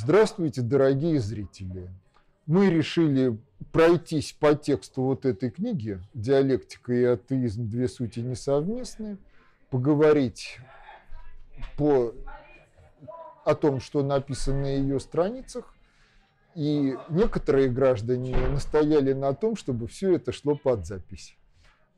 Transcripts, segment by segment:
Здравствуйте, дорогие зрители! Мы решили пройтись по тексту вот этой книги «Диалектика и атеизм. Две сути несовместны», поговорить по, о том, что написано на ее страницах, и некоторые граждане настояли на том, чтобы все это шло под запись.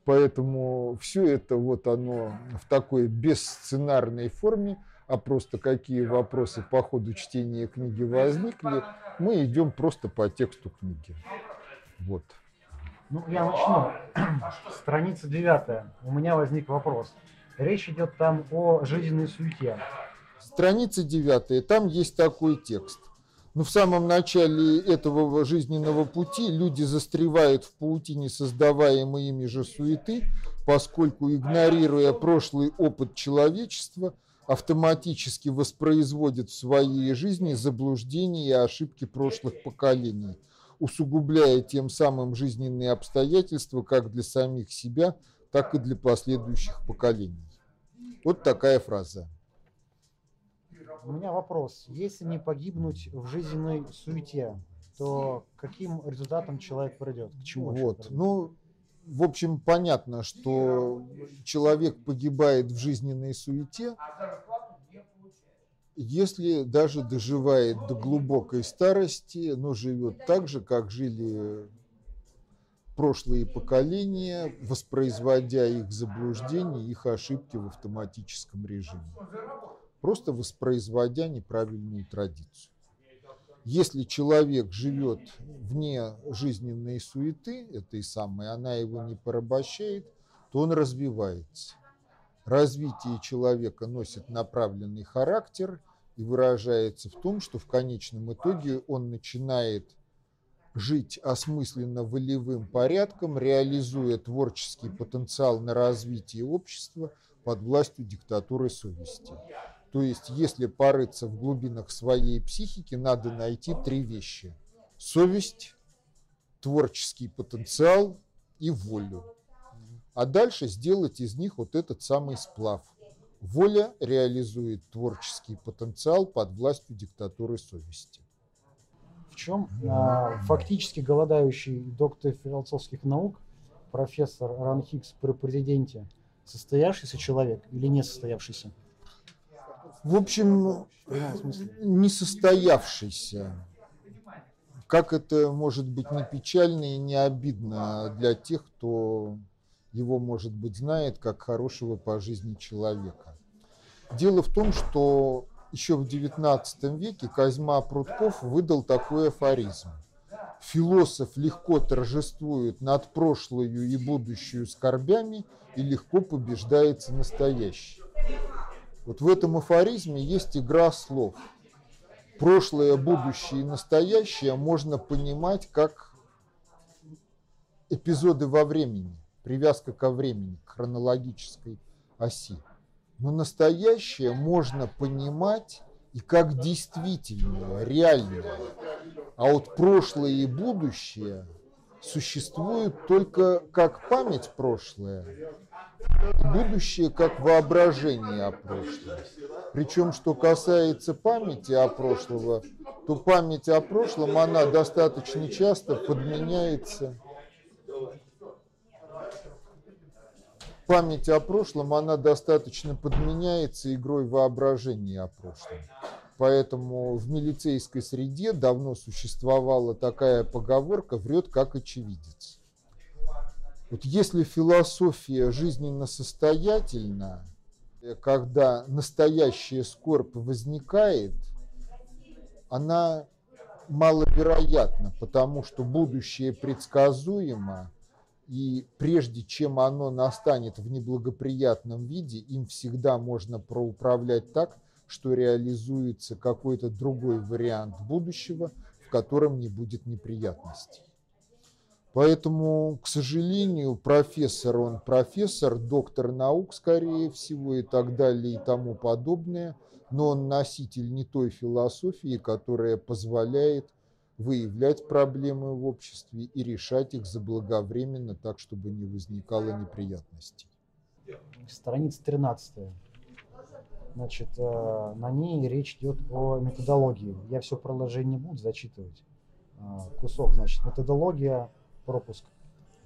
Поэтому все это вот оно в такой бессценарной форме, а просто какие вопросы по ходу чтения книги возникли, мы идем просто по тексту книги. Вот. Ну, я начну. Страница девятая. У меня возник вопрос. Речь идет там о жизненной суете. Страница девятая. Там есть такой текст. Но в самом начале этого жизненного пути люди застревают в паутине создаваемой ими же суеты, поскольку, игнорируя прошлый опыт человечества, автоматически воспроизводят в своей жизни заблуждения и ошибки прошлых поколений, усугубляя тем самым жизненные обстоятельства как для самих себя, так и для последующих поколений. Вот такая фраза. У меня вопрос. Если не погибнуть в жизненной суете, то каким результатом человек придет? К чему? Вот. Ну, в общем, понятно, что человек погибает в жизненной суете, если даже доживает до глубокой старости, но живет так же, как жили прошлые поколения, воспроизводя их заблуждения, их ошибки в автоматическом режиме. Просто воспроизводя неправильную традицию. Если человек живет вне жизненной суеты, этой самой, она его не порабощает, то он развивается. Развитие человека носит направленный характер и выражается в том, что в конечном итоге он начинает жить осмысленно волевым порядком, реализуя творческий потенциал на развитие общества под властью диктатуры совести. То есть, если порыться в глубинах своей психики, надо найти три вещи. Совесть, творческий потенциал и волю. А дальше сделать из них вот этот самый сплав. Воля реализует творческий потенциал под властью диктатуры совести. В чем а, фактически голодающий доктор философских наук, профессор Ран Хикс при президенте, состоявшийся человек или не состоявшийся? В общем, несостоявшийся. Как это может быть не печально и не обидно для тех, кто его, может быть, знает как хорошего по жизни человека. Дело в том, что еще в XIX веке Козьма Прутков выдал такой афоризм. Философ легко торжествует над прошлою и будущую скорбями и легко побеждается настоящий. Вот в этом афоризме есть игра слов. Прошлое, будущее и настоящее можно понимать как эпизоды во времени, привязка ко времени, к хронологической оси. Но настоящее можно понимать и как действительное, реальное. А вот прошлое и будущее существуют только как память прошлое будущее как воображение о прошлом. Причем, что касается памяти о прошлом, то память о прошлом, она достаточно часто подменяется. Память о прошлом, она достаточно подменяется игрой воображения о прошлом. Поэтому в милицейской среде давно существовала такая поговорка «врет как очевидец». Вот если философия жизненно состоятельна, когда настоящая скорбь возникает, она маловероятна, потому что будущее предсказуемо, и прежде чем оно настанет в неблагоприятном виде, им всегда можно проуправлять так, что реализуется какой-то другой вариант будущего, в котором не будет неприятностей. Поэтому, к сожалению, профессор, он профессор, доктор наук, скорее всего, и так далее, и тому подобное, но он носитель не той философии, которая позволяет выявлять проблемы в обществе и решать их заблаговременно, так, чтобы не возникало неприятностей. Страница 13. Значит, э, на ней речь идет о методологии. Я все проложение не буду зачитывать. Э, кусок, значит, методология, пропуск.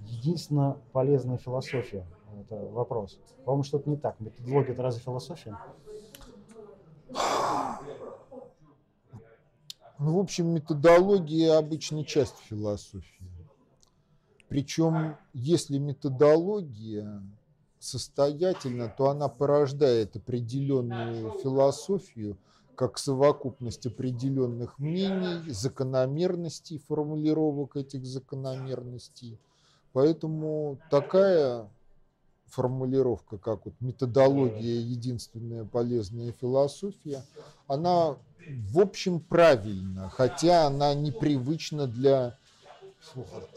Единственно полезная философия. Это вопрос. По-моему, что-то не так. Методология – это разве философия? Ну, в общем, методология обычно часть философии. Причем, если методология состоятельна, то она порождает определенную философию, как совокупность определенных мнений, закономерностей, формулировок этих закономерностей. Поэтому такая формулировка, как вот методология единственная полезная философия, она в общем правильна, хотя она непривычна для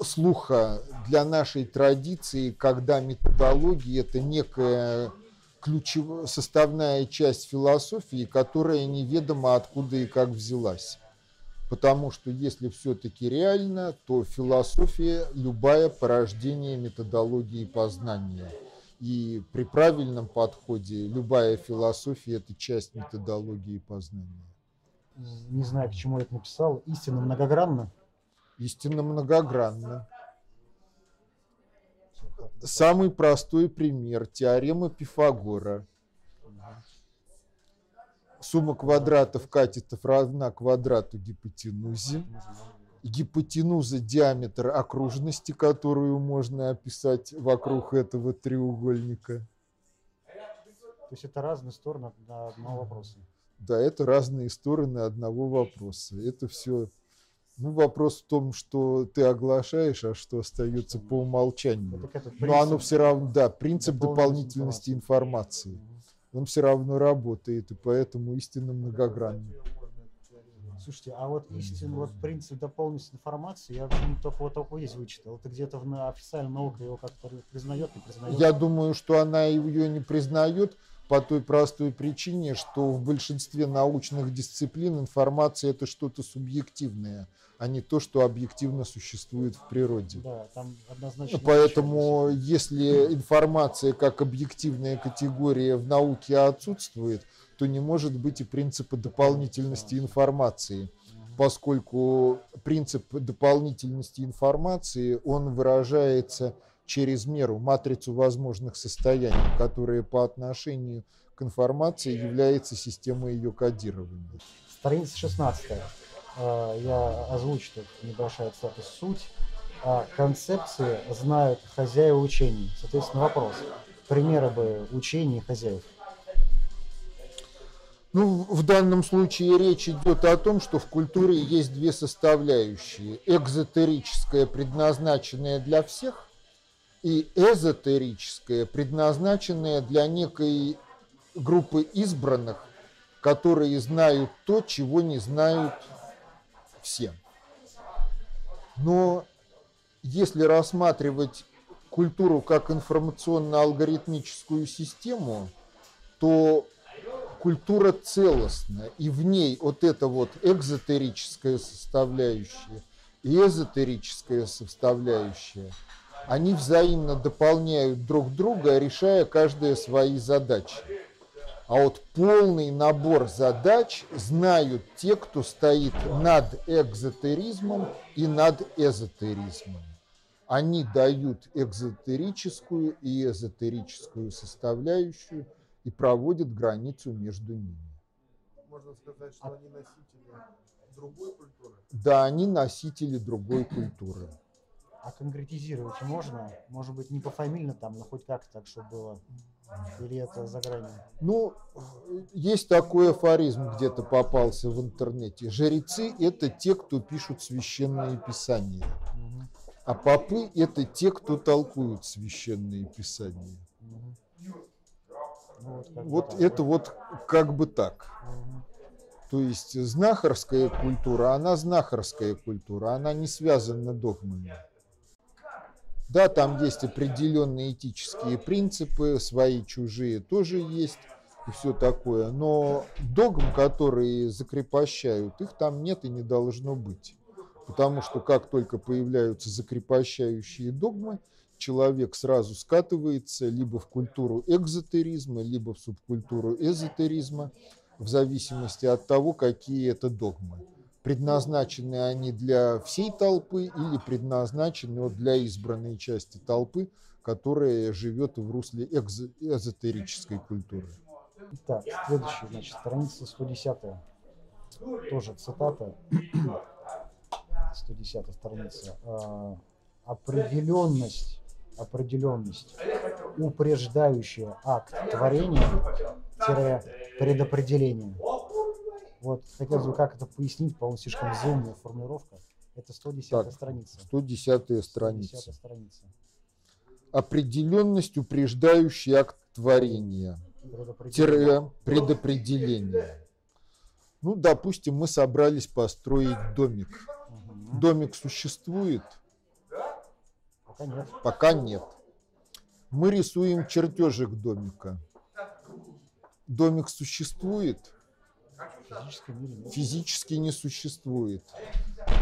слуха для нашей традиции, когда методология это некая ключевая составная часть философии, которая неведомо откуда и как взялась. Потому что если все-таки реально, то философия любая порождение методологии познания. И при правильном подходе любая философия это часть методологии познания. Не знаю, к чему я это написал. Истина многогранна истинно многогранна. Самый простой пример – теорема Пифагора. Сумма квадратов катетов равна квадрату гипотенузы. Гипотенуза – диаметр окружности, которую можно описать вокруг этого треугольника. То есть это разные стороны одного вопроса. Да, это разные стороны одного вопроса. Это все ну, вопрос в том, что ты оглашаешь, а что остается по умолчанию. Но оно все равно, да, принцип дополнительности информации. Он все равно работает, и поэтому истинно многогранный. Слушайте, а вот истинный вот принцип дополнительности информации, я только вот только здесь вычитал. Это где-то в официальной науке его как-то признает, не признает? Я думаю, что она ее не признает, по той простой причине, что в большинстве научных дисциплин информация это что-то субъективное, а не то, что объективно существует в природе. Да, там однозначно. Поэтому, если информация как объективная категория в науке отсутствует, то не может быть и принципа дополнительности информации, поскольку принцип дополнительности информации, он выражается через меру матрицу возможных состояний, которая по отношению к информации является системой ее кодирования. Страница 16. Э, я озвучу тут небольшая цитата. Суть а, концепции знают хозяева учений. Соответственно, вопрос. Примеры бы учений хозяев. Ну, в данном случае речь идет о том, что в культуре есть две составляющие. Экзотерическая, предназначенная для всех, и эзотерическое, предназначенное для некой группы избранных, которые знают то, чего не знают все. Но если рассматривать культуру как информационно-алгоритмическую систему, то культура целостна, и в ней вот эта вот экзотерическая составляющая и эзотерическая составляющая – они взаимно дополняют друг друга, решая каждая свои задачи. А вот полный набор задач знают те, кто стоит над экзотеризмом и над эзотеризмом. Они дают экзотерическую и эзотерическую составляющую и проводят границу между ними. Можно сказать, что они носители другой культуры? Да, они носители другой культуры. А конкретизировать можно? Может быть, не пофамильно там, но хоть как-то так, чтобы было. Или это за гранью? Ну, есть такой афоризм, где-то попался в интернете. Жрецы – это те, кто пишут священные писания. Угу. А попы – это те, кто толкуют священные писания. Угу. Вот, вот это вот как бы так. Угу. То есть знахарская культура, она знахарская культура, она не связана догмами. Да, там есть определенные этические принципы, свои, чужие тоже есть и все такое. Но догм, которые закрепощают, их там нет и не должно быть. Потому что как только появляются закрепощающие догмы, человек сразу скатывается либо в культуру экзотеризма, либо в субкультуру эзотеризма, в зависимости от того, какие это догмы. Предназначены они для всей толпы или предназначены вот для избранной части толпы, которая живет в русле экзо- эзотерической культуры. Так, следующая, значит, страница 110. Тоже цитата. 110 страница. А, определенность, определенность, упреждающая акт творения, тире предопределение. Вот, хотелось бы как это пояснить, по-моему, слишком зумная формулировка. Это 110 Так, страница. 110 страница. 110 страница. Определенность, упреждающий акт творения. Предопределение. тире предопределение. Ну, допустим, мы собрались построить домик. Мгм. Домик существует? Пока нет. Пока нет. Мы рисуем чертежик домика. Домик существует? Физически не существует.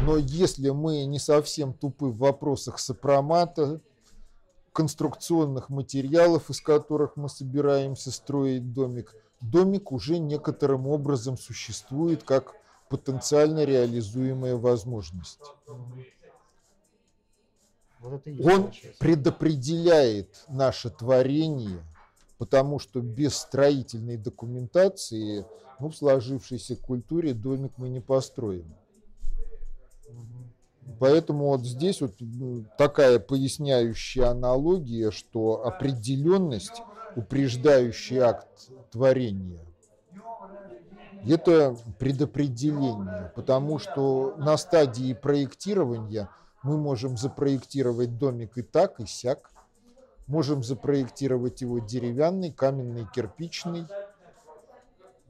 Но если мы не совсем тупы в вопросах сопромата, конструкционных материалов, из которых мы собираемся строить домик, домик уже некоторым образом существует как потенциально реализуемая возможность. Вот Он предопределяет наше творение, потому что без строительной документации ну, в сложившейся культуре домик мы не построим. Поэтому вот здесь вот ну, такая поясняющая аналогия, что определенность, упреждающий акт творения, это предопределение, потому что на стадии проектирования мы можем запроектировать домик и так, и сяк, можем запроектировать его деревянный, каменный, кирпичный,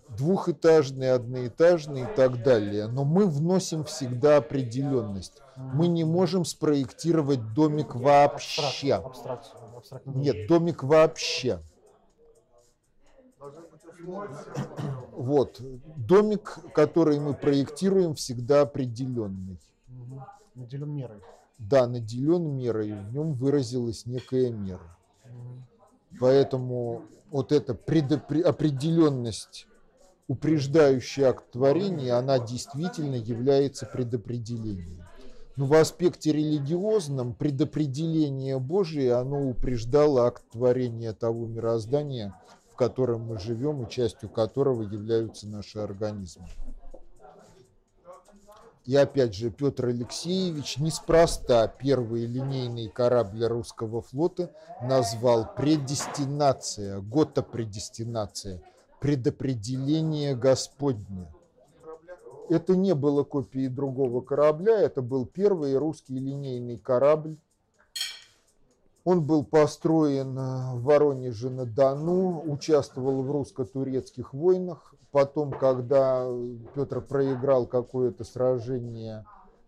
двухэтажный, одноэтажный и так далее. Но мы вносим всегда определенность. Мы не можем спроектировать домик вообще. Абстракцию, абстракцию, абстрактно Нет, домик вообще. Вот. Домик, который мы проектируем, всегда определенный. Наделен мерой. Да, наделен мерой, в нем выразилась некая мера. Поэтому вот эта предопре- определенность, упреждающий акт творения, она действительно является предопределением. Но в аспекте религиозном предопределение Божие, оно упреждало акт творения того мироздания, в котором мы живем и частью которого являются наши организмы. И опять же, Петр Алексеевич неспроста первый линейный корабль русского флота назвал предестинация, гота предестинация, предопределение Господне. Это не было копией другого корабля, это был первый русский линейный корабль. Он был построен э, в Воронеже на Дону, участвовал в русско-турецких войнах. Потом, когда Петр проиграл какое-то сражение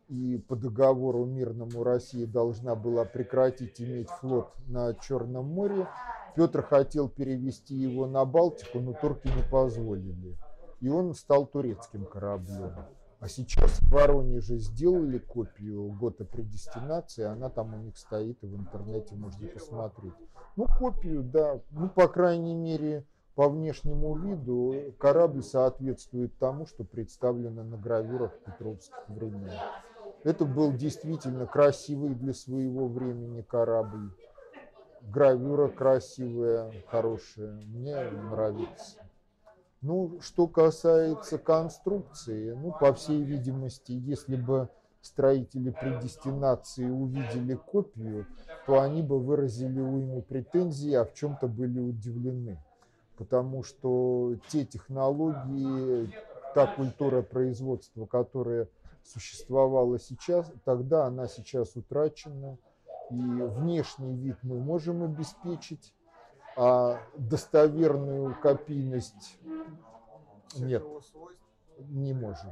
и по договору мирному Россия должна была прекратить иметь флот на Черном море, Петр хотел перевести его на Балтику, но турки не позволили. И он стал турецким кораблем. А сейчас в Воронеже сделали копию года предестинации, она там у них стоит, и в интернете можно посмотреть. Ну, копию, да. Ну, по крайней мере, по внешнему виду корабль соответствует тому, что представлено на гравюрах петровских времен. Это был действительно красивый для своего времени корабль. Гравюра красивая, хорошая. Мне нравится. Ну, что касается конструкции, ну, по всей видимости, если бы строители предестинации увидели копию, то они бы выразили уйму претензий, а в чем-то были удивлены. Потому что те технологии, та культура производства, которая существовала сейчас, тогда она сейчас утрачена. И внешний вид мы можем обеспечить, а достоверную копийность нет, не можем.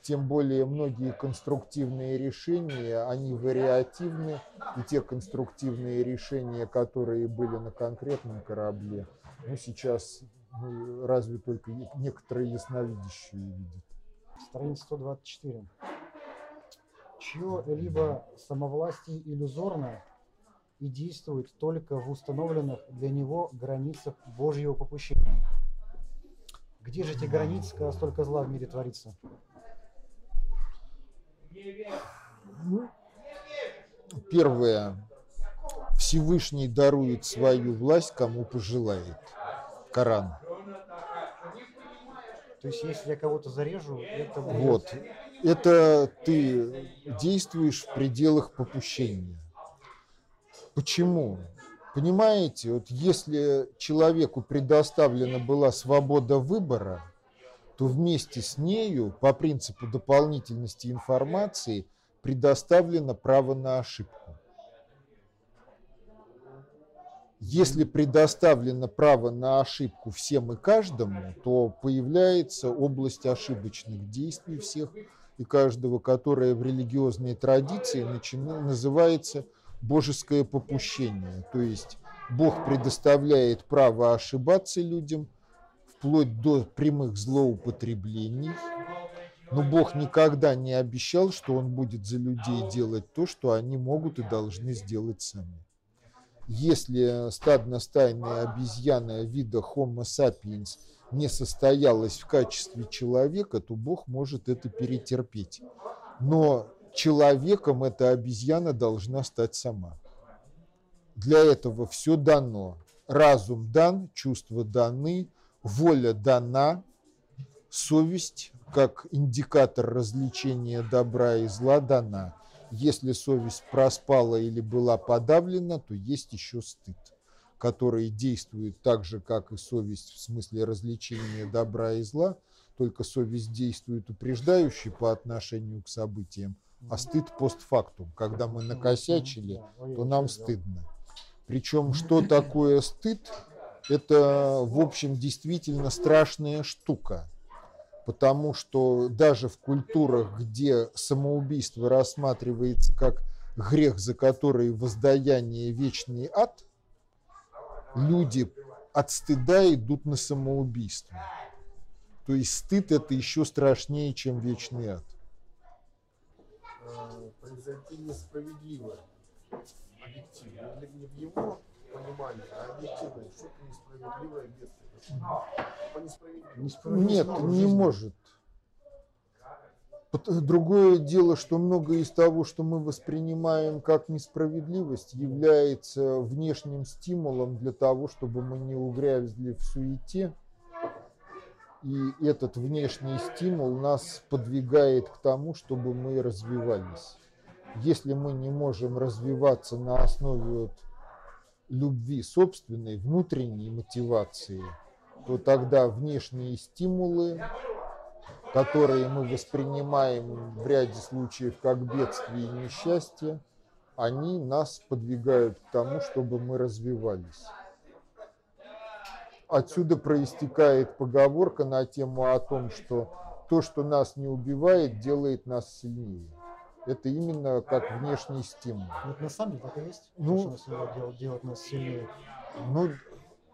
Тем более многие конструктивные решения, они вариативны, и те конструктивные решения, которые были на конкретном корабле, ну, сейчас ну, разве только некоторые ясновидящие видят. Страница 124. Чье-либо самовластие иллюзорное и действует только в установленных для него границах Божьего попущения. Где же эти границы, когда столько зла в мире творится? Первое. Всевышний дарует свою власть, кому пожелает. Коран. То есть, если я кого-то зарежу, это будет... Вот. Это ты действуешь в пределах попущения. Почему? Понимаете, вот если человеку предоставлена была свобода выбора, то вместе с нею, по принципу дополнительности информации, предоставлено право на ошибку. Если предоставлено право на ошибку всем и каждому, то появляется область ошибочных действий всех и каждого, которая в религиозной традиции начина, называется божеское попущение. То есть Бог предоставляет право ошибаться людям, вплоть до прямых злоупотреблений. Но Бог никогда не обещал, что Он будет за людей делать то, что они могут и должны сделать сами. Если стадно-стайная обезьяна вида Homo sapiens не состоялась в качестве человека, то Бог может это перетерпеть. Но человеком эта обезьяна должна стать сама. Для этого все дано. Разум дан, чувства даны, воля дана, совесть как индикатор развлечения добра и зла дана. Если совесть проспала или была подавлена, то есть еще стыд, который действует так же, как и совесть в смысле развлечения добра и зла, только совесть действует упреждающе по отношению к событиям, а стыд постфактум. Когда мы накосячили, то нам стыдно. Причем, что такое стыд, это, в общем, действительно страшная штука. Потому что даже в культурах, где самоубийство рассматривается как грех, за который воздаяние вечный ад, люди от стыда идут на самоубийство. То есть стыд это еще страшнее, чем вечный ад. Э, Произойти несправедливо объективно. Не в его понимании, а объективно. Что-то несправедливое бедствие. По несправедливости. Нет, не может. Другое дело, что многое из того, что мы воспринимаем как несправедливость, является внешним стимулом для того, чтобы мы не угрязли в суете. И этот внешний стимул нас подвигает к тому, чтобы мы развивались. Если мы не можем развиваться на основе вот любви собственной, внутренней мотивации, то тогда внешние стимулы, которые мы воспринимаем в ряде случаев как бедствие и несчастье, они нас подвигают к тому, чтобы мы развивались. Отсюда проистекает поговорка на тему о том, что то, что нас не убивает, делает нас сильнее. Это именно как внешний стимул. Вот на самом деле так и есть. Ну, что нас делает нас сильнее. Ну,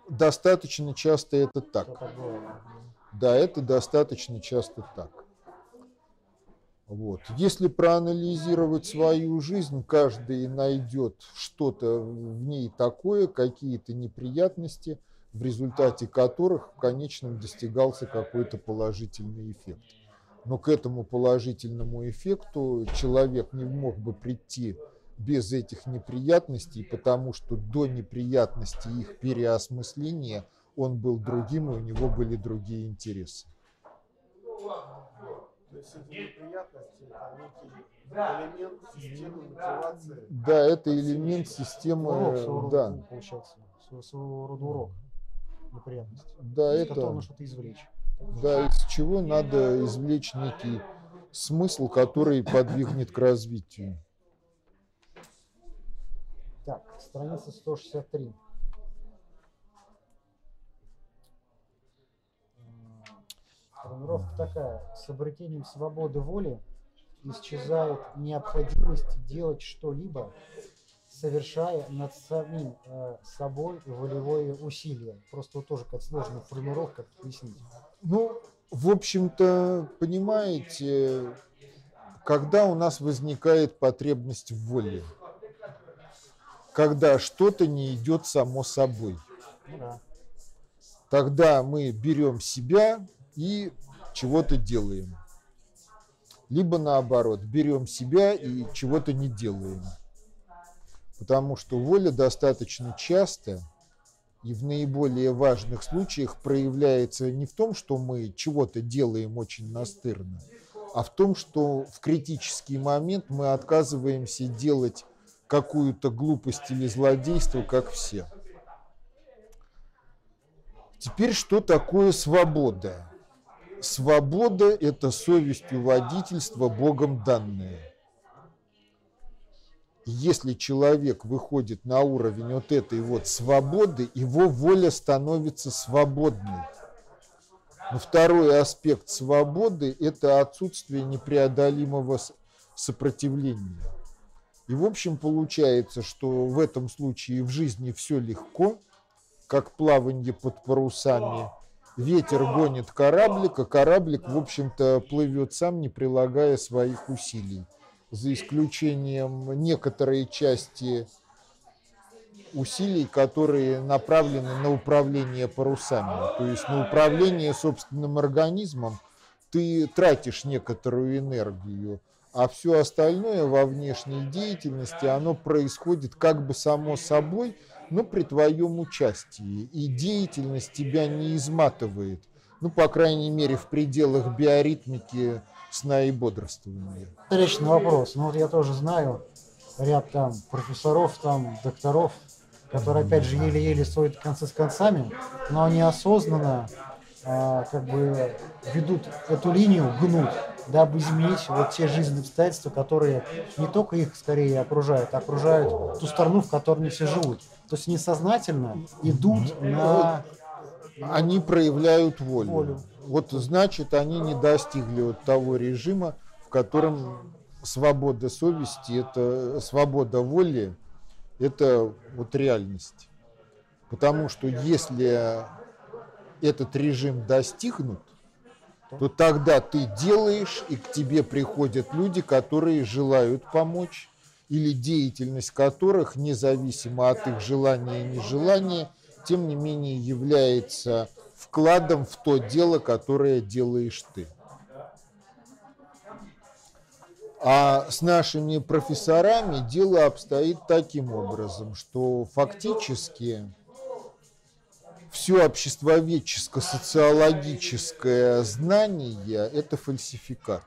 достаточно часто это так. Да, это достаточно часто так. Вот. Если проанализировать свою жизнь, каждый найдет что-то в ней такое, какие-то неприятности, в результате которых в конечном достигался какой-то положительный эффект. Но к этому положительному эффекту человек не мог бы прийти без этих неприятностей, потому что до неприятностей их переосмысления он был другим, и у него были другие интересы. То есть эти неприятности это некий элемент системы мотивации. Да, это элемент системы, своего рода, да, получается. Своего, рода урок. Неприятность. да, которого это, нужно что-то извлечь. Да, из чего надо извлечь некий смысл, который подвигнет к развитию. Так, страница 163. М, Формулировка такая. С обретением свободы воли исчезает необходимость делать что-либо, совершая над самим э, собой волевое усилие. Просто вот тоже как сложная формулировка, как пояснить. Ну, в общем-то, понимаете, когда у нас возникает потребность в воле? когда что-то не идет само собой. Ну да. Тогда мы берем себя и чего-то делаем. Либо наоборот, берем себя и чего-то не делаем. Потому что воля достаточно часто и в наиболее важных случаях проявляется не в том, что мы чего-то делаем очень настырно, а в том, что в критический момент мы отказываемся делать какую-то глупость или злодейство, как все. Теперь что такое свобода? Свобода – это совестью водительства Богом данное. Если человек выходит на уровень вот этой вот свободы, его воля становится свободной. Но второй аспект свободы – это отсутствие непреодолимого сопротивления. И в общем получается, что в этом случае в жизни все легко, как плавание под парусами. Ветер гонит кораблик, а кораблик, в общем-то, плывет сам, не прилагая своих усилий. За исключением некоторой части усилий, которые направлены на управление парусами. То есть на управление собственным организмом ты тратишь некоторую энергию, а все остальное во внешней деятельности, оно происходит как бы само собой, но при твоем участии. И деятельность тебя не изматывает, ну, по крайней мере, в пределах биоритмики сна и бодрствования. Встречный вопрос. Ну, вот я тоже знаю ряд там профессоров, там, докторов, которые, опять же, еле-еле сводят концы с концами, но они осознанно а, как бы ведут эту линию, гнут, дабы изменить вот те жизненные обстоятельства, которые не только их скорее окружают, а окружают ту страну, в которой они все живут. То есть несознательно идут на... Они проявляют волю. волю. Вот значит, они не достигли вот того режима, в котором свобода совести, это свобода воли, это вот реальность. Потому что если этот режим достигнут, то тогда ты делаешь, и к тебе приходят люди, которые желают помочь, или деятельность которых, независимо от их желания и нежелания, тем не менее является вкладом в то дело, которое делаешь ты. А с нашими профессорами дело обстоит таким образом, что фактически все обществоведческо-социологическое знание – это фальсификат.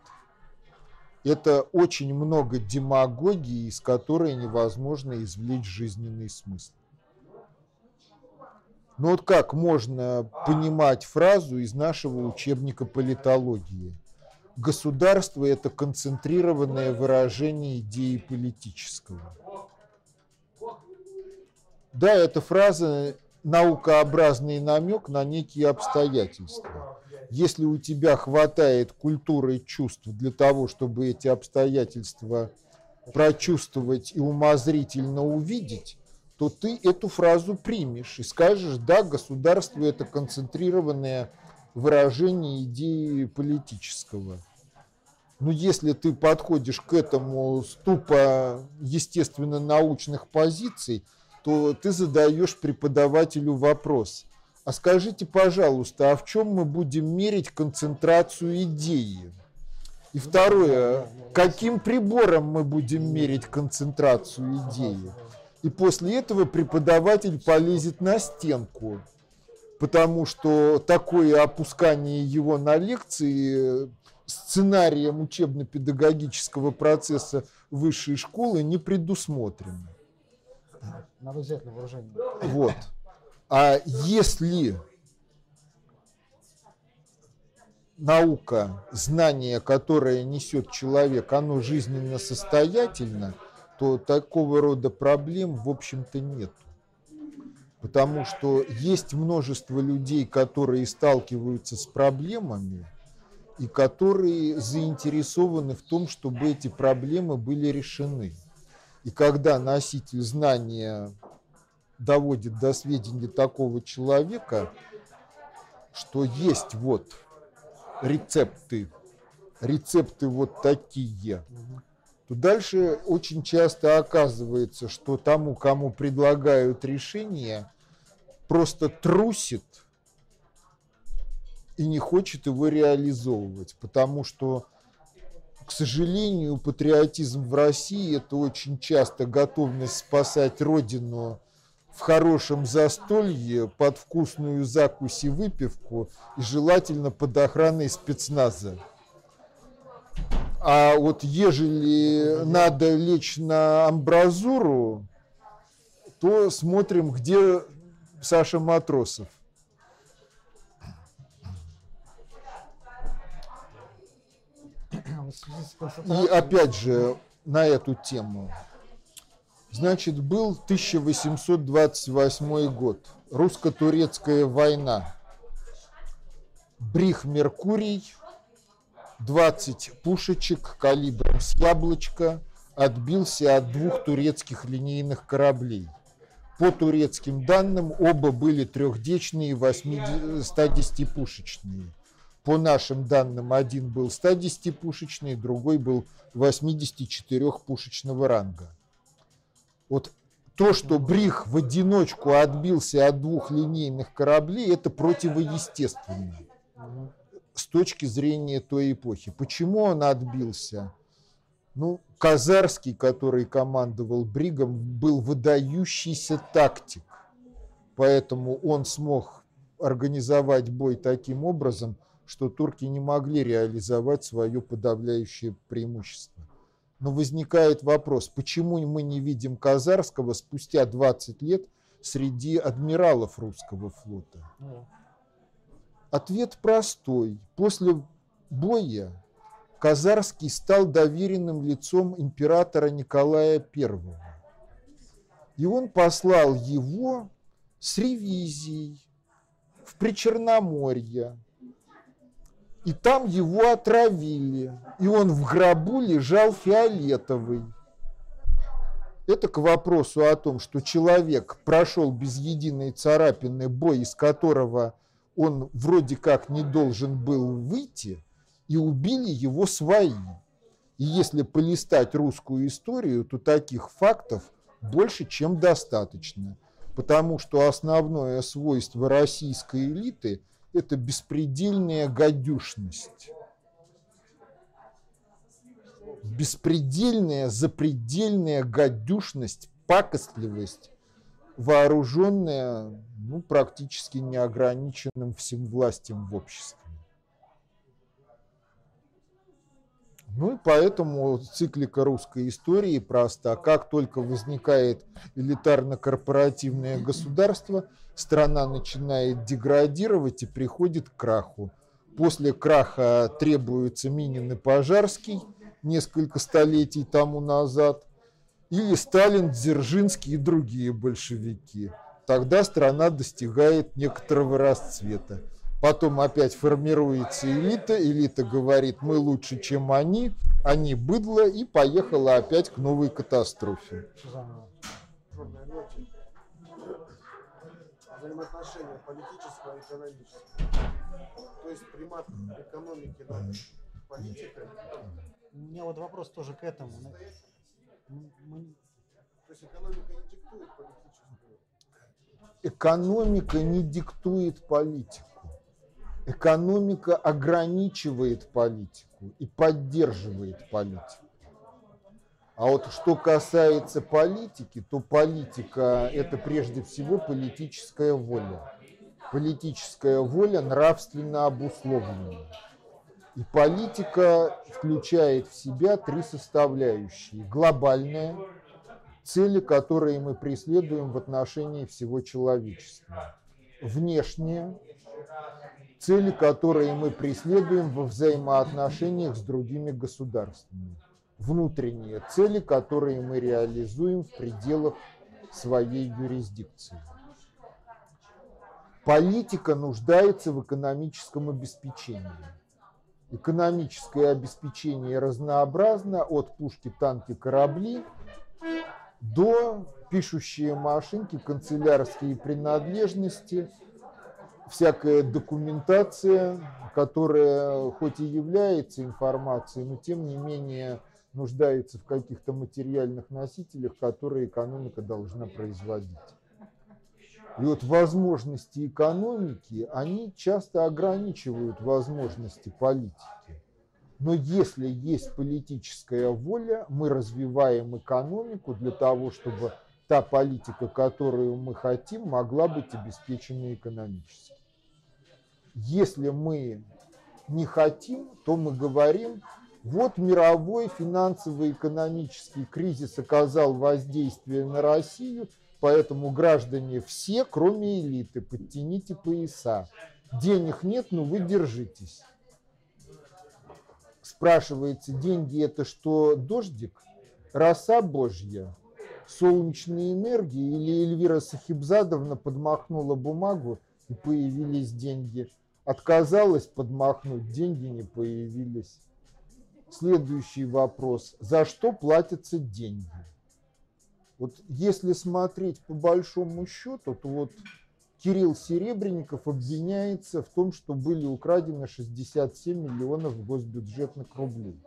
Это очень много демагогии, из которой невозможно извлечь жизненный смысл. Ну вот как можно понимать фразу из нашего учебника политологии? Государство – это концентрированное выражение идеи политического. Да, эта фраза наукообразный намек на некие обстоятельства. Если у тебя хватает культуры и чувств для того, чтобы эти обстоятельства прочувствовать и умозрительно увидеть, то ты эту фразу примешь и скажешь, да, государство это концентрированное выражение идеи политического. Но если ты подходишь к этому с тупо естественно-научных позиций, то ты задаешь преподавателю вопрос. А скажите, пожалуйста, а в чем мы будем мерить концентрацию идеи? И второе, каким прибором мы будем мерить концентрацию идеи? И после этого преподаватель полезет на стенку, потому что такое опускание его на лекции сценарием учебно-педагогического процесса высшей школы не предусмотрено. Надо взять на вооружение. Вот. А если наука, знание, которое несет человек, оно жизненно состоятельно, то такого рода проблем, в общем-то, нет. Потому что есть множество людей, которые сталкиваются с проблемами, и которые заинтересованы в том, чтобы эти проблемы были решены. И когда носитель знания доводит до сведения такого человека, что есть вот рецепты, рецепты вот такие, дальше очень часто оказывается, что тому, кому предлагают решение, просто трусит и не хочет его реализовывать, потому что, к сожалению, патриотизм в России – это очень часто готовность спасать Родину в хорошем застолье, под вкусную закусь и выпивку, и желательно под охраной спецназа. А вот ежели надо лечь на амбразуру, то смотрим, где Саша Матросов. И опять же на эту тему. Значит, был 1828 год. Русско-турецкая война. Брих Меркурий, 20 пушечек калибром с яблочко отбился от двух турецких линейных кораблей. По турецким данным, оба были трехдечные 110-пушечные. По нашим данным, один был 110-пушечный, другой был 84-пушечного ранга. Вот то, что Брих в одиночку отбился от двух линейных кораблей, это противоестественно с точки зрения той эпохи. Почему он отбился? Ну, Казарский, который командовал Бригом, был выдающийся тактик. Поэтому он смог организовать бой таким образом, что турки не могли реализовать свое подавляющее преимущество. Но возникает вопрос, почему мы не видим Казарского спустя 20 лет среди адмиралов русского флота? Ответ простой. После боя Казарский стал доверенным лицом императора Николая I. И он послал его с ревизией в Причерноморье, и там его отравили. И он в гробу лежал фиолетовый. Это к вопросу о том, что человек прошел без единой царапины бой, из которого он вроде как не должен был выйти, и убили его свои. И если полистать русскую историю, то таких фактов больше, чем достаточно. Потому что основное свойство российской элиты – это беспредельная гадюшность. Беспредельная, запредельная гадюшность, пакостливость, вооруженная ну, практически неограниченным всем властям в обществе. Ну и поэтому циклика русской истории проста. Как только возникает элитарно-корпоративное государство, страна начинает деградировать и приходит к краху. После краха требуется Минин и Пожарский несколько столетий тому назад, или Сталин, Дзержинский и другие большевики. Тогда страна достигает некоторого расцвета. Потом опять формируется элита, элита говорит, мы лучше, чем они, они быдло, и поехала опять к новой катастрофе. Взаимоотношения политического и экономического. То есть примат экономики над политикой. У меня вот вопрос тоже к этому. Мы... То есть экономика не диктует политическую? Экономика не диктует политику. Экономика ограничивает политику и поддерживает политику. А вот что касается политики, то политика – это прежде всего политическая воля. Политическая воля нравственно обусловленная. И политика включает в себя три составляющие. Глобальная, цели, которые мы преследуем в отношении всего человечества. Внешняя, цели, которые мы преследуем во взаимоотношениях с другими государствами. Внутренние цели, которые мы реализуем в пределах своей юрисдикции. Политика нуждается в экономическом обеспечении. Экономическое обеспечение разнообразно от пушки, танки, корабли до пишущие машинки, канцелярские принадлежности – всякая документация, которая хоть и является информацией, но тем не менее нуждается в каких-то материальных носителях, которые экономика должна производить. И вот возможности экономики, они часто ограничивают возможности политики. Но если есть политическая воля, мы развиваем экономику для того, чтобы та политика, которую мы хотим, могла быть обеспечена экономически. Если мы не хотим, то мы говорим, вот мировой финансово-экономический кризис оказал воздействие на Россию, поэтому граждане все, кроме элиты, подтяните пояса. Денег нет, но вы держитесь. Спрашивается, деньги это что, дождик? Роса Божья? Солнечная энергия? Или Эльвира Сахибзадовна подмахнула бумагу и появились деньги? Отказалась подмахнуть, деньги не появились. Следующий вопрос. За что платятся деньги? Вот если смотреть по большому счету, то вот Кирилл Серебренников обвиняется в том, что были украдены 67 миллионов госбюджетных рублей.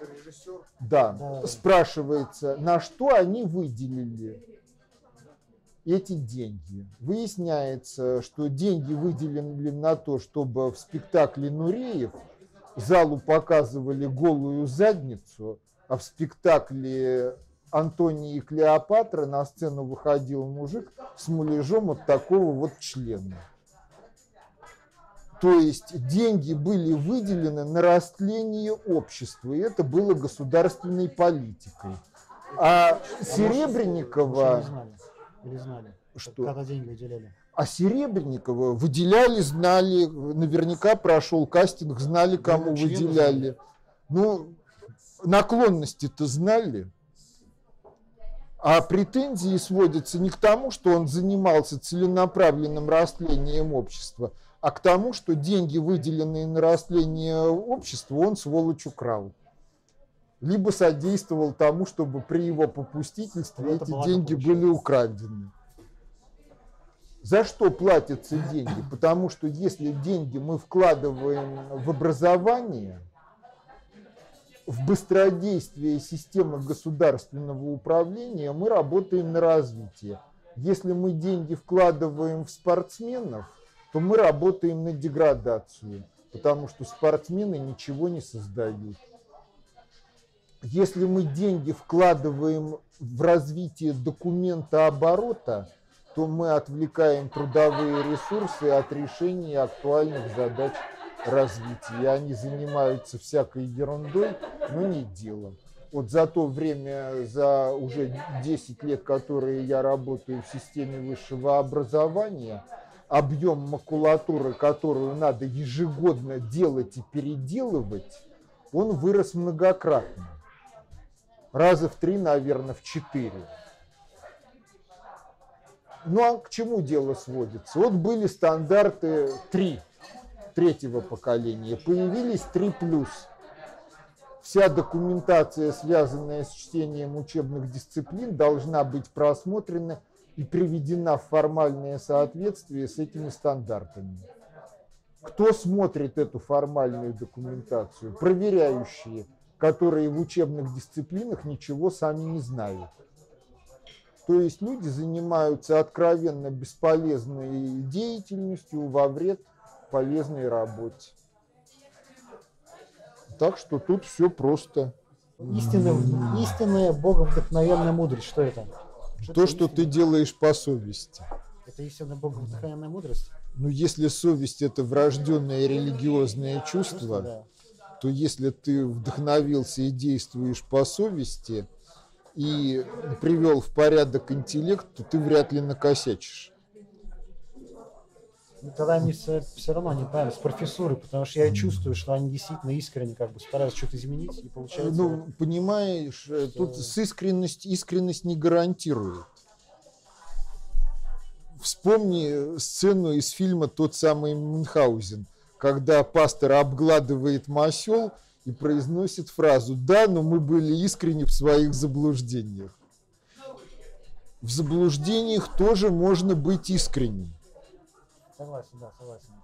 Это режиссер? Да. да. Спрашивается, на что они выделили эти деньги. Выясняется, что деньги выделены на то, чтобы в спектакле Нуреев залу показывали голую задницу, а в спектакле Антоний и Клеопатра на сцену выходил мужик с муляжом от такого вот члена. То есть деньги были выделены на растление общества, и это было государственной политикой. А, а Серебренникова... Или знали? Что? Когда деньги выделяли? А Серебренникова выделяли, знали, наверняка прошел кастинг, знали, кому ну, выделяли. Ну, наклонности-то знали. А претензии сводятся не к тому, что он занимался целенаправленным растлением общества, а к тому, что деньги, выделенные на растление общества, он, сволочь, украл. Либо содействовал тому, чтобы при его попустительстве ну, эти деньги были украдены. За что платятся деньги? Потому что если деньги мы вкладываем в образование – в быстродействии системы государственного управления мы работаем на развитие. Если мы деньги вкладываем в спортсменов, то мы работаем на деградацию, потому что спортсмены ничего не создают. Если мы деньги вкладываем в развитие документа оборота, то мы отвлекаем трудовые ресурсы от решения актуальных задач развития. Они занимаются всякой ерундой, но не делом. Вот за то время, за уже 10 лет, которые я работаю в системе высшего образования, объем макулатуры, которую надо ежегодно делать и переделывать, он вырос многократно. Раза в три, наверное, в четыре. Ну а к чему дело сводится? Вот были стандарты три третьего поколения. Появились 3+. Вся документация, связанная с чтением учебных дисциплин, должна быть просмотрена и приведена в формальное соответствие с этими стандартами. Кто смотрит эту формальную документацию? Проверяющие, которые в учебных дисциплинах ничего сами не знают. То есть люди занимаются откровенно бесполезной деятельностью во вред полезной работе. Так что тут все просто. Истинная, истинная боговдохновенная мудрость, что это? Что То, что ты делаешь по совести. Это истинная боговдохновенная мудрость? Ну, если совесть это врожденное религиозное чувство, чувство да. то если ты вдохновился и действуешь по совести и привел в порядок интеллект, то ты вряд ли накосячишь. Ну, тогда они все, все равно неправильно с профессурой, потому что я чувствую, что они действительно искренне как бы стараются что-то изменить, и получается... Ну, понимаешь, э, что... тут с искренность, искренность не гарантирует. Вспомни сцену из фильма «Тот самый Мюнхгаузен», когда пастор обгладывает масел и произносит фразу «Да, но мы были искренни в своих заблуждениях». В заблуждениях тоже можно быть искренним. Согласен, да, согласен.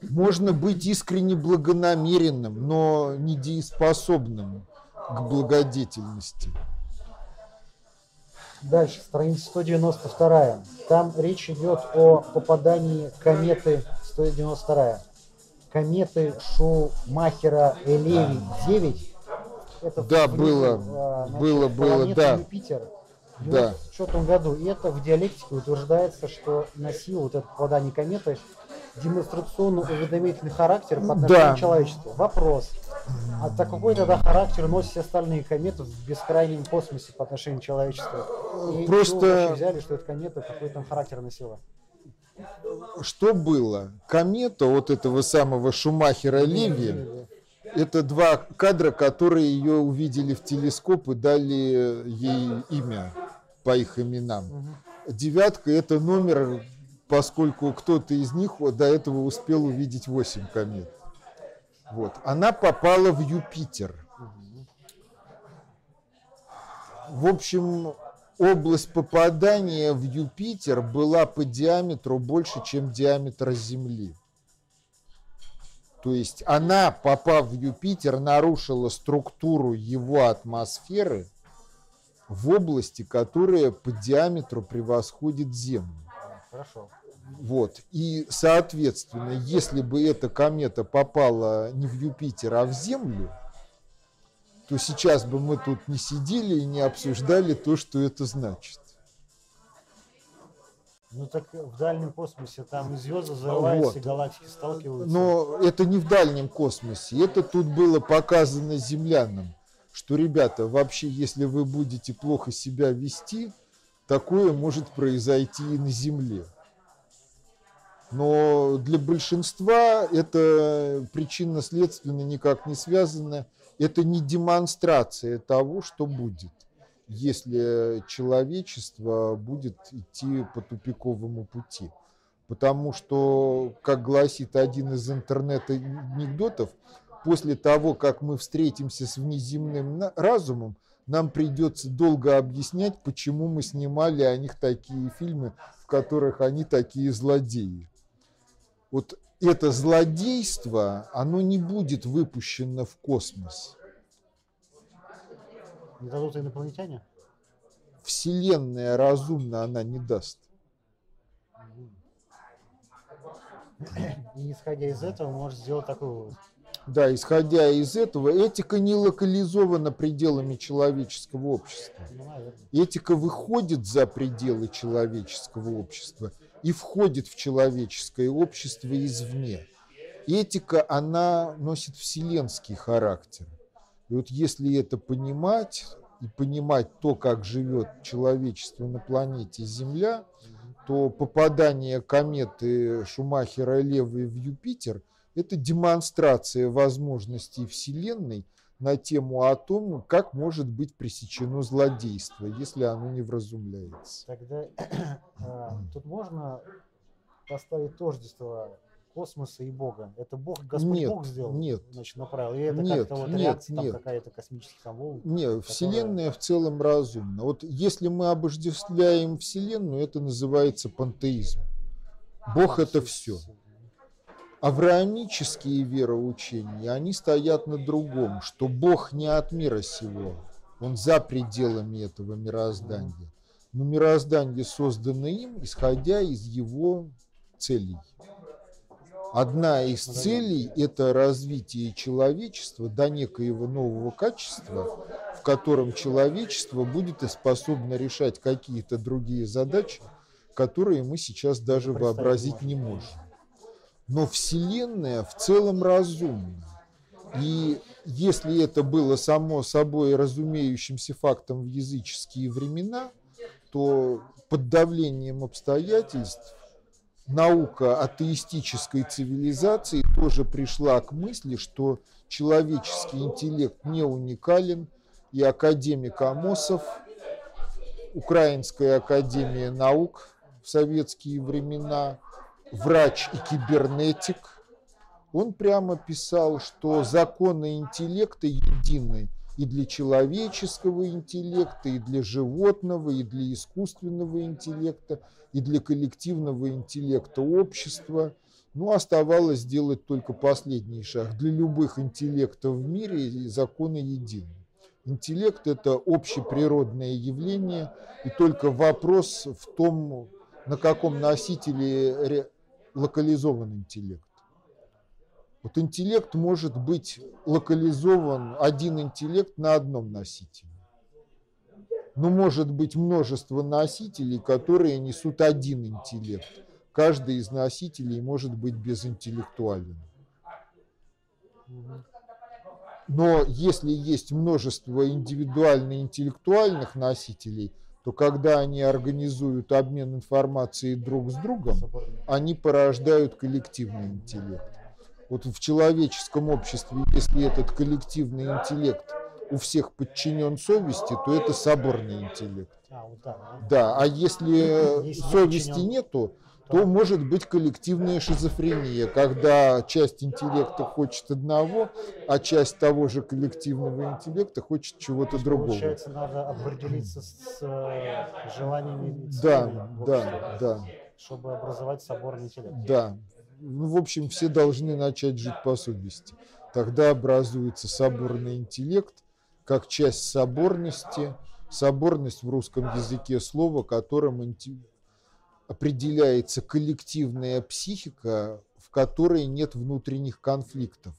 Можно быть искренне благонамеренным, но недееспособным. к благодетельности. Дальше, страница 192. Там речь идет о попадании кометы 192. Кометы Шумахера Элеви 9. Это да, было, а, значит, было, было, да. Юпитер. Да. В том году. И это в диалектике утверждается, что носил вот это попадание кометы демонстрационно-уведомительный характер по отношению да. к человечеству. Вопрос. А так какой тогда характер носят остальные кометы в бескрайнем космосе по отношению к человечеству? И Просто... взяли, что эта комета какой там характер носила? Что было? Комета вот этого самого Шумахера Леви, это два кадра, которые ее увидели в телескоп и дали ей имя по их именам. Девятка это номер, поскольку кто-то из них до этого успел увидеть 8 комет. Вот. Она попала в Юпитер. В общем, область попадания в Юпитер была по диаметру больше, чем диаметр Земли. То есть она, попав в Юпитер, нарушила структуру его атмосферы в области, которая по диаметру превосходит Землю. Хорошо. Вот. И, соответственно, если бы эта комета попала не в Юпитер, а в Землю, то сейчас бы мы тут не сидели и не обсуждали то, что это значит. Ну так в дальнем космосе там и звезды взрываются, вот. галактики сталкиваются. Но это не в дальнем космосе. Это тут было показано землянам, что, ребята, вообще, если вы будете плохо себя вести, такое может произойти и на Земле. Но для большинства это причинно-следственно никак не связано. Это не демонстрация того, что будет, если человечество будет идти по тупиковому пути. Потому что, как гласит один из интернет-анекдотов, после того, как мы встретимся с внеземным разумом, нам придется долго объяснять, почему мы снимали о них такие фильмы, в которых они такие злодеи вот это злодейство, оно не будет выпущено в космос. Не дадут инопланетяне? Вселенная разумно она не даст. И исходя из этого, может сделать такой вывод. Да, исходя из этого, этика не локализована пределами человеческого общества. Этика выходит за пределы человеческого общества и входит в человеческое общество извне. Этика, она носит вселенский характер. И вот если это понимать, и понимать то, как живет человечество на планете Земля, то попадание кометы Шумахера-Левой в Юпитер – это демонстрация возможностей Вселенной на тему о том, как может быть пресечено злодейство, если оно не вразумляется. Тогда а, тут можно поставить тождество космоса и Бога. Это Бог, Господь нет, Бог сделал? Нет. Значит, направил? Или это нет, как-то вот нет, реакция нет. какая-то космических там волн? Нет, которая... Вселенная в целом разумна. Вот если мы обождествляем Вселенную, это называется пантеизм. Бог а, это все. все авраамические вероучения, они стоят на другом, что Бог не от мира сего, Он за пределами этого мироздания. Но мироздание создано им, исходя из его целей. Одна из целей – это развитие человечества до некоего нового качества, в котором человечество будет способно решать какие-то другие задачи, которые мы сейчас даже вообразить не можем но Вселенная в целом разумна. И если это было само собой разумеющимся фактом в языческие времена, то под давлением обстоятельств наука атеистической цивилизации тоже пришла к мысли, что человеческий интеллект не уникален, и академик Амосов, Украинская академия наук в советские времена – врач и кибернетик, он прямо писал, что законы интеллекта едины и для человеческого интеллекта, и для животного, и для искусственного интеллекта, и для коллективного интеллекта общества. Ну, оставалось сделать только последний шаг. Для любых интеллектов в мире законы едины. Интеллект – это общеприродное явление, и только вопрос в том, на каком носителе локализован интеллект. Вот интеллект может быть локализован, один интеллект на одном носителе. Но может быть множество носителей, которые несут один интеллект. Каждый из носителей может быть безинтеллектуален. Но если есть множество индивидуально-интеллектуальных носителей, то когда они организуют обмен информацией друг с другом, они порождают коллективный интеллект. Вот в человеческом обществе, если этот коллективный интеллект у всех подчинен совести, то это соборный интеллект. А, вот так, да? да, а если, совести нету, то может быть коллективная шизофрения, когда часть интеллекта хочет одного, а часть того же коллективного интеллекта хочет чего-то другого. Получается, надо определиться с э, желаниями Да, да, да. Чтобы образовать соборный интеллект. Да. Ну, в общем, все должны начать жить по совести. Тогда образуется соборный интеллект, как часть соборности. Соборность в русском языке слово, которым определяется коллективная психика, в которой нет внутренних конфликтов,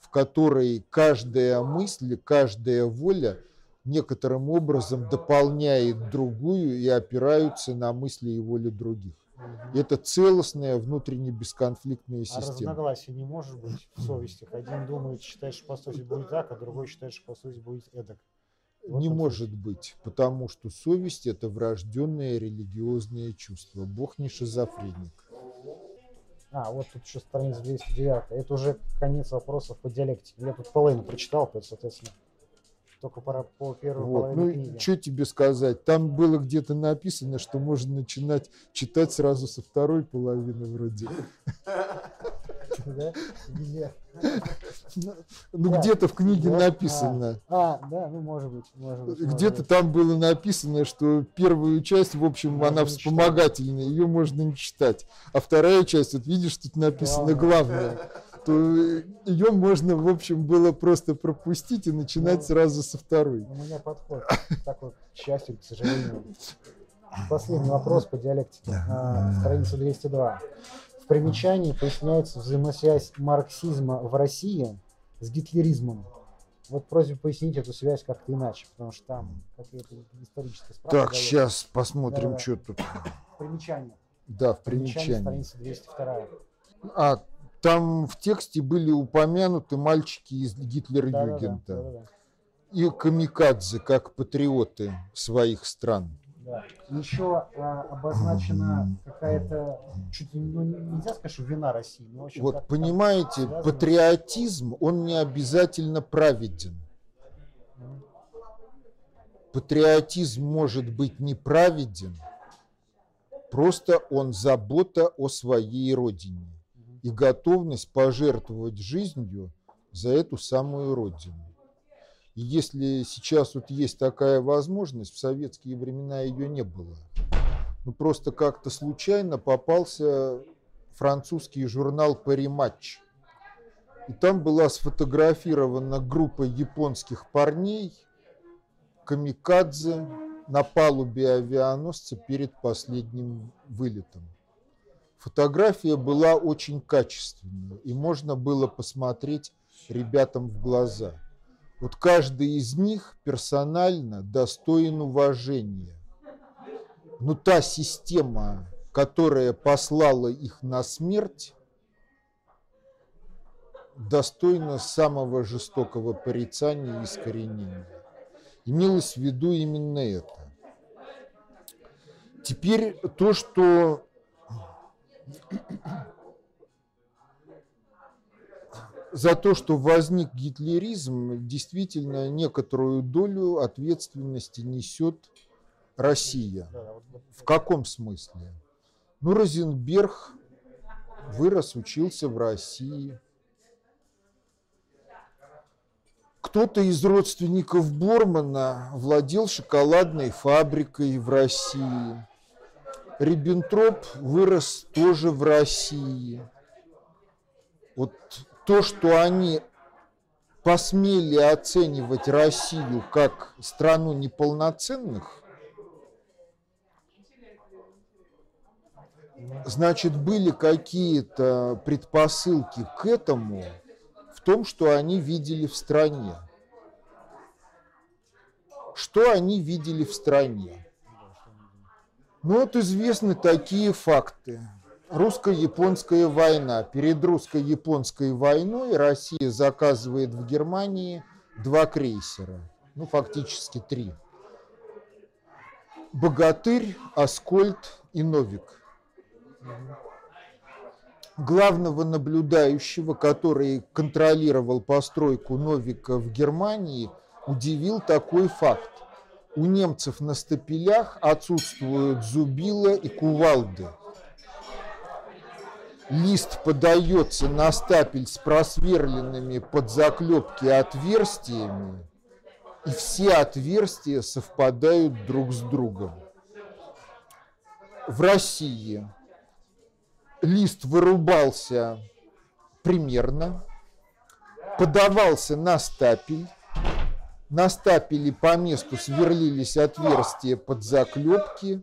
в которой каждая мысль, каждая воля некоторым образом дополняет другую и опираются на мысли и воли других. Угу. Это целостная внутренне бесконфликтная система. А разногласий не может быть в совести. Один думает, считает, что по совести будет так, а другой считает, что по совести будет эдак. Вот не может быть, потому что совесть – это врожденное религиозное чувство. Бог не шизофреник. А, вот тут еще страница 209. Это уже конец вопросов по диалектике. Я тут половину прочитал, соответственно только по, по первой вот. половине ну, книги. Что тебе сказать? Там было где-то написано, что можно начинать читать сразу со второй половины вроде. Ну, где-то в книге написано. А, да, ну, может быть. Где-то там было написано, что первую часть, в общем, она вспомогательная, ее можно не читать. А вторая часть, вот видишь, тут написано главное то ее можно, в общем, было просто пропустить и начинать ну, сразу со второй. У меня подход такой, к счастью, к сожалению. Последний вопрос по диалектике. А, страница 202. В примечании поясняется взаимосвязь марксизма в России с гитлеризмом. Вот просьба пояснить эту связь как-то иначе, потому что там какая-то историческая справка. Так, дает. сейчас посмотрим, да, что тут. Примечание. Да, в примечании. Страница 202. А, там в тексте были упомянуты мальчики из Гитлер-Югента да, да, да, и камикадзе, как патриоты своих стран. Да. Еще а, обозначена какая-то, чуть ну, нельзя сказать, что вина России. Но, общем, вот понимаете, патриотизм, он не обязательно праведен. Патриотизм может быть неправеден, просто он забота о своей родине и готовность пожертвовать жизнью за эту самую родину. Если сейчас вот есть такая возможность, в советские времена ее не было. Ну просто как-то случайно попался французский журнал «Париматч». И там была сфотографирована группа японских парней, камикадзе, на палубе авианосца перед последним вылетом. Фотография была очень качественная, и можно было посмотреть ребятам в глаза. Вот каждый из них персонально достоин уважения. Но та система, которая послала их на смерть, достойна самого жестокого порицания и искоренения. Имелось в виду именно это. Теперь то, что за то, что возник гитлеризм, действительно некоторую долю ответственности несет Россия. В каком смысле? Ну, Розенберг вырос, учился в России. Кто-то из родственников Бормана владел шоколадной фабрикой в России. Риббентроп вырос тоже в России. Вот то, что они посмели оценивать Россию как страну неполноценных, значит, были какие-то предпосылки к этому в том, что они видели в стране. Что они видели в стране? Ну вот известны такие факты. Русско-японская война. Перед русско-японской войной Россия заказывает в Германии два крейсера. Ну, фактически три. Богатырь, Аскольд и Новик. Главного наблюдающего, который контролировал постройку Новика в Германии, удивил такой факт. У немцев на стапелях отсутствуют зубила и кувалды лист подается на стапель с просверленными под заклепки отверстиями, и все отверстия совпадают друг с другом. В России лист вырубался примерно, подавался на стапель, на стапеле по месту сверлились отверстия под заклепки,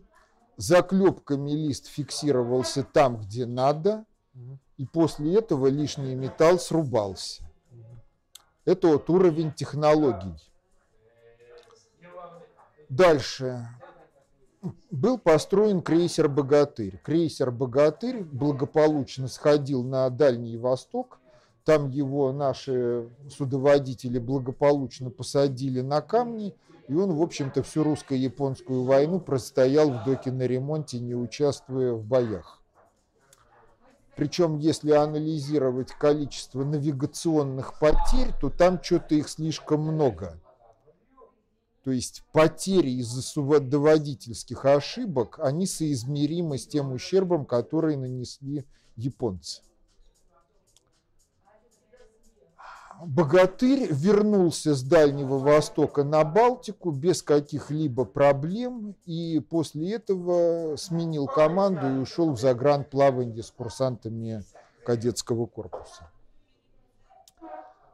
заклепками лист фиксировался там, где надо – и после этого лишний металл срубался. Это вот уровень технологий. Дальше. Был построен крейсер «Богатырь». Крейсер «Богатырь» благополучно сходил на Дальний Восток. Там его наши судоводители благополучно посадили на камни. И он, в общем-то, всю русско-японскую войну простоял в доке на ремонте, не участвуя в боях. Причем, если анализировать количество навигационных потерь, то там что-то их слишком много. То есть потери из-за судоводительских ошибок, они соизмеримы с тем ущербом, который нанесли японцы. Богатырь вернулся с Дальнего Востока на Балтику без каких-либо проблем и после этого сменил команду и ушел в загранплавание с курсантами кадетского корпуса.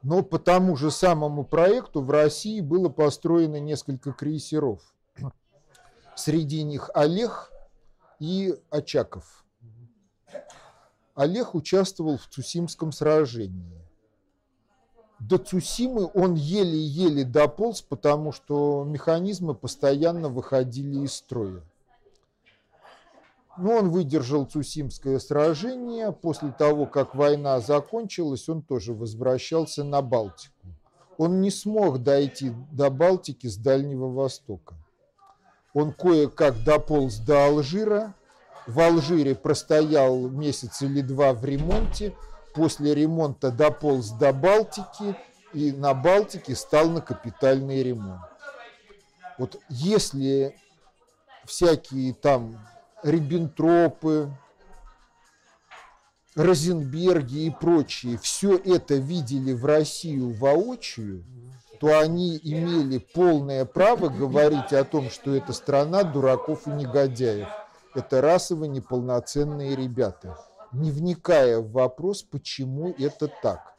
Но по тому же самому проекту в России было построено несколько крейсеров. Среди них Олег и Очаков. Олег участвовал в Цусимском сражении до Цусимы он еле-еле дополз, потому что механизмы постоянно выходили из строя. Но он выдержал Цусимское сражение. После того, как война закончилась, он тоже возвращался на Балтику. Он не смог дойти до Балтики с Дальнего Востока. Он кое-как дополз до Алжира. В Алжире простоял месяц или два в ремонте – после ремонта дополз до Балтики и на Балтике стал на капитальный ремонт. Вот если всякие там Риббентропы, Розенберги и прочие все это видели в Россию воочию, то они имели полное право говорить о том, что это страна дураков и негодяев. Это расово неполноценные ребята не вникая в вопрос, почему это так.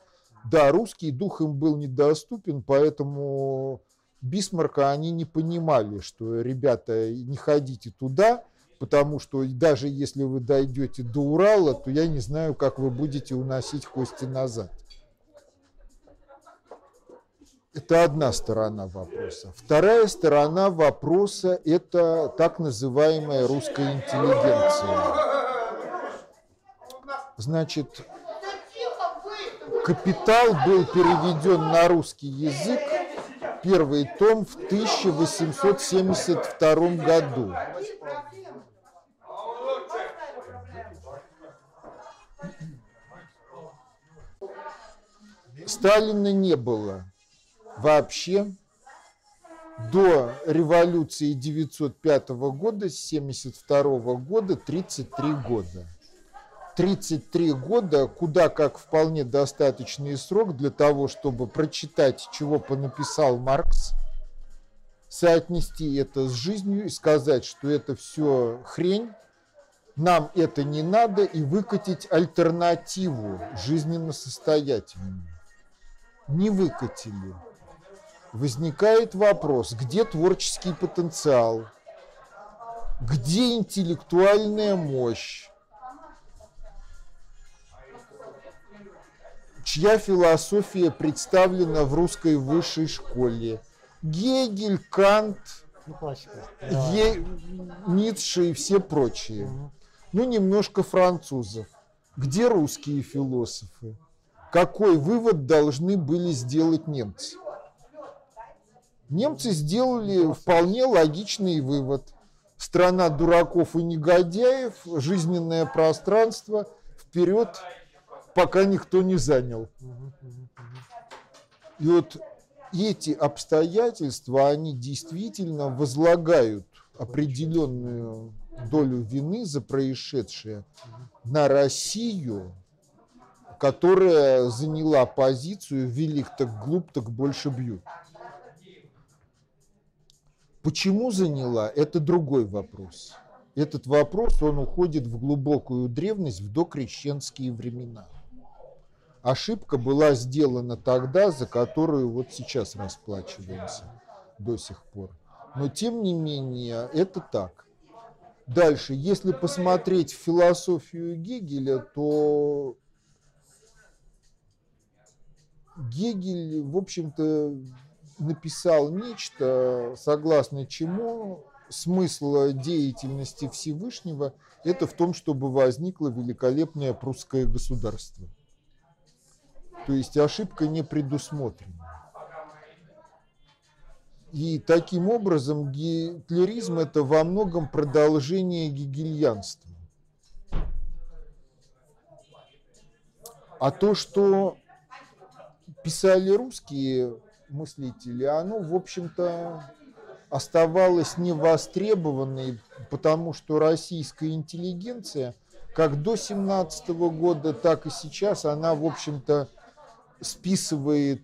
Да, русский дух им был недоступен, поэтому Бисмарка они не понимали, что, ребята, не ходите туда, потому что даже если вы дойдете до Урала, то я не знаю, как вы будете уносить кости назад. Это одна сторона вопроса. Вторая сторона вопроса – это так называемая русская интеллигенция. Значит, «Капитал» был переведен на русский язык, первый том в 1872 году. Сталина не было вообще до революции 905 года, с 1972 года 33 года. 33 года, куда как вполне достаточный срок для того, чтобы прочитать, чего понаписал Маркс, соотнести это с жизнью и сказать, что это все хрень, нам это не надо, и выкатить альтернативу жизненно состоятельную. не выкатили. Возникает вопрос, где творческий потенциал, где интеллектуальная мощь, чья философия представлена в русской высшей школе. Гегель, Кант, Ну, классика. Е... Ницше и все прочие. Ну, немножко французов. Где русские философы? Какой вывод должны были сделать немцы? Немцы сделали вполне логичный вывод. Страна дураков и негодяев, жизненное пространство, вперед, пока никто не занял. И вот эти обстоятельства, они действительно возлагают определенную долю вины за происшедшее на Россию, которая заняла позицию «велик так глуп, так больше бьют». Почему заняла, это другой вопрос. Этот вопрос, он уходит в глубокую древность, в докрещенские времена. Ошибка была сделана тогда, за которую вот сейчас расплачиваемся до сих пор. Но тем не менее, это так. Дальше, если посмотреть философию Гегеля, то Гегель, в общем-то, написал нечто, согласно чему смысл деятельности Всевышнего – это в том, чтобы возникло великолепное прусское государство. То есть ошибка не предусмотрена. И таким образом гитлеризм – это во многом продолжение гегельянства. А то, что писали русские мыслители, оно, в общем-то, оставалось невостребованной, потому что российская интеллигенция, как до 17 года, так и сейчас, она, в общем-то, списывает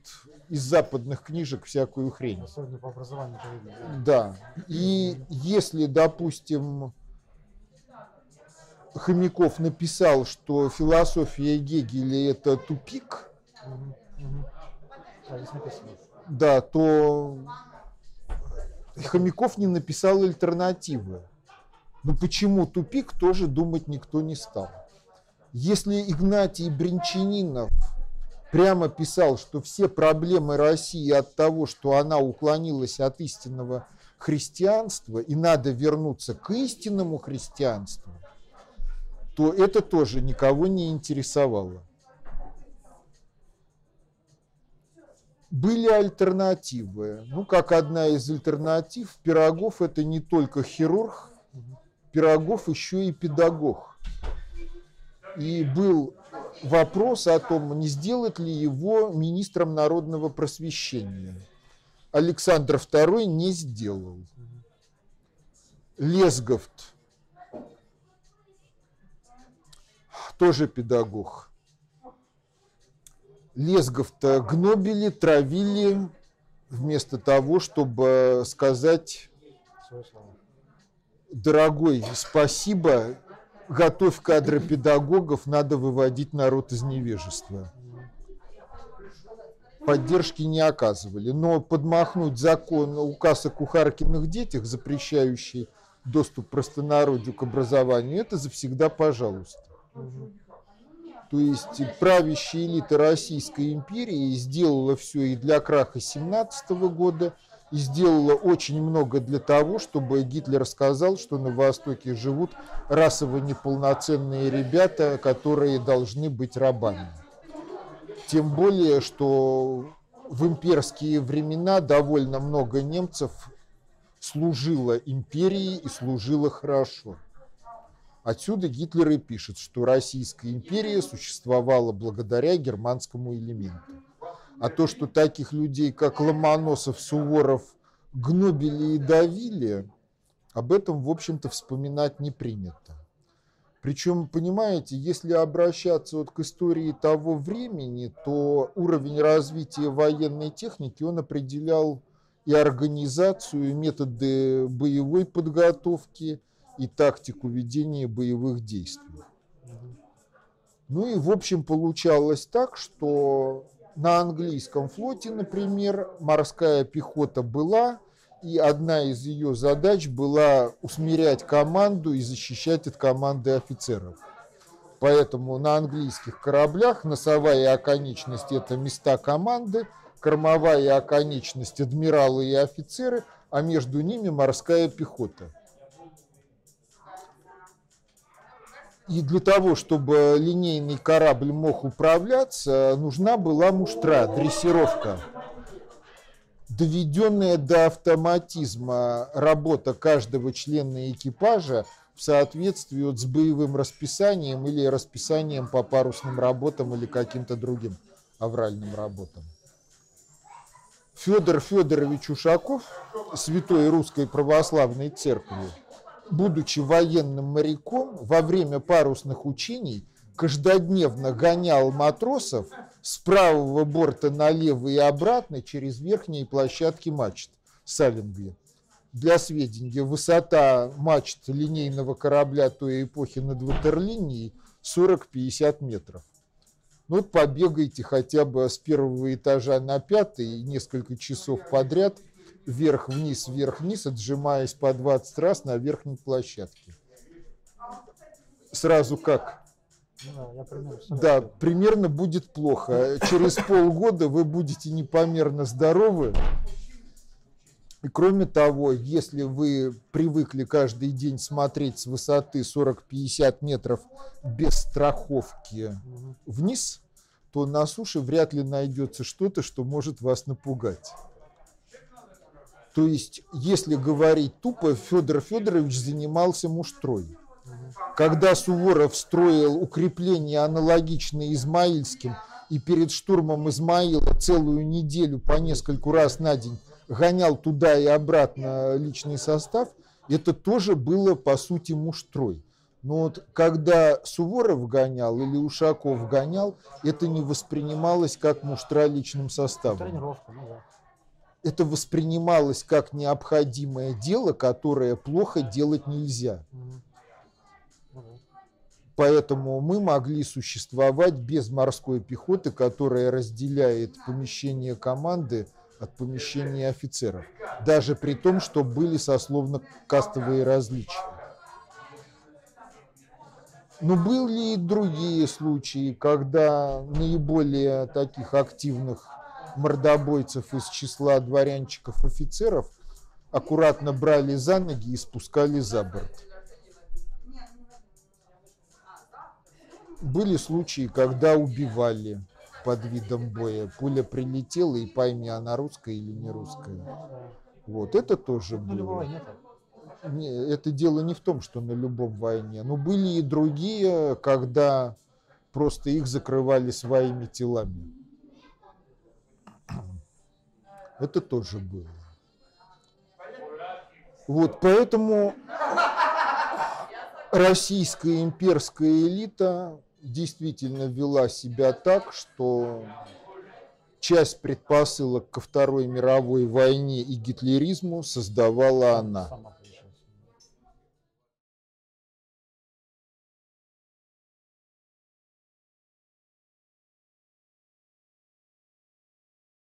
из западных книжек всякую хрень. Особенно по образованию. Да. И если, допустим, Хомяков написал, что философия Гегеля это тупик. Да, то Хомяков не написал альтернативы. Но почему тупик, тоже думать никто не стал. Если Игнатий Бринчанинов прямо писал, что все проблемы России от того, что она уклонилась от истинного христианства и надо вернуться к истинному христианству, то это тоже никого не интересовало. Были альтернативы. Ну, как одна из альтернатив, Пирогов это не только хирург, Пирогов еще и педагог. И был вопрос о том, не сделать ли его министром народного просвещения. Александр II не сделал. Лесговт тоже педагог. Лесгов-то гнобили, травили, вместо того, чтобы сказать, дорогой, спасибо, готовь кадры педагогов, надо выводить народ из невежества. Поддержки не оказывали. Но подмахнуть закон, указ о кухаркиных детях, запрещающий доступ простонародью к образованию, это завсегда пожалуйста. То есть правящая элита Российской империи сделала все и для краха 17 года, и сделала очень много для того, чтобы Гитлер сказал, что на Востоке живут расово неполноценные ребята, которые должны быть рабами. Тем более, что в имперские времена довольно много немцев служило империи и служило хорошо. Отсюда Гитлер и пишет, что Российская империя существовала благодаря германскому элементу. А то, что таких людей, как Ломоносов, Суворов, гнобили и давили, об этом, в общем-то, вспоминать не принято. Причем, понимаете, если обращаться вот к истории того времени, то уровень развития военной техники, он определял и организацию, и методы боевой подготовки, и тактику ведения боевых действий. Ну и, в общем, получалось так, что на английском флоте, например, морская пехота была, и одна из ее задач была усмирять команду и защищать от команды офицеров. Поэтому на английских кораблях носовая оконечность – это места команды, кормовая оконечность – адмиралы и офицеры, а между ними морская пехота. И для того, чтобы линейный корабль мог управляться, нужна была муштра, дрессировка. Доведенная до автоматизма работа каждого члена экипажа в соответствии с боевым расписанием или расписанием по парусным работам или каким-то другим авральным работам. Федор Федорович Ушаков, святой русской православной церкви, будучи военным моряком, во время парусных учений каждодневно гонял матросов с правого борта налево и обратно через верхние площадки мачт Саленги. Для сведения, высота мачт линейного корабля той эпохи над ватерлинией 40-50 метров. Ну вот побегайте хотя бы с первого этажа на пятый несколько часов подряд – вверх-вниз, вверх-вниз, отжимаясь по 20 раз на верхней площадке. Сразу как? Да, примерно, да, примерно будет плохо. Через полгода вы будете непомерно здоровы. И кроме того, если вы привыкли каждый день смотреть с высоты 40-50 метров без страховки вниз, то на суше вряд ли найдется что-то, что может вас напугать. То есть, если говорить тупо, Федор Федорович занимался муштрой. Когда Суворов строил укрепления аналогичные Измаильским, и перед штурмом Измаила целую неделю по нескольку раз на день гонял туда и обратно личный состав, это тоже было по сути муштрой. Но вот когда Суворов гонял или Ушаков гонял, это не воспринималось как муштра личным составом. Тренировка, ну да это воспринималось как необходимое дело, которое плохо делать нельзя. Поэтому мы могли существовать без морской пехоты, которая разделяет помещение команды от помещения офицеров. Даже при том, что были сословно-кастовые различия. Но были и другие случаи, когда наиболее таких активных мордобойцев из числа дворянчиков-офицеров аккуратно брали за ноги и спускали за борт. Были случаи, когда убивали под видом боя. Пуля прилетела, и пойми, она русская или не русская. Вот, это тоже было. Не, это дело не в том, что на любом войне. Но были и другие, когда просто их закрывали своими телами. Это тоже было. Вот поэтому российская имперская элита действительно вела себя так, что часть предпосылок ко Второй мировой войне и гитлеризму создавала она.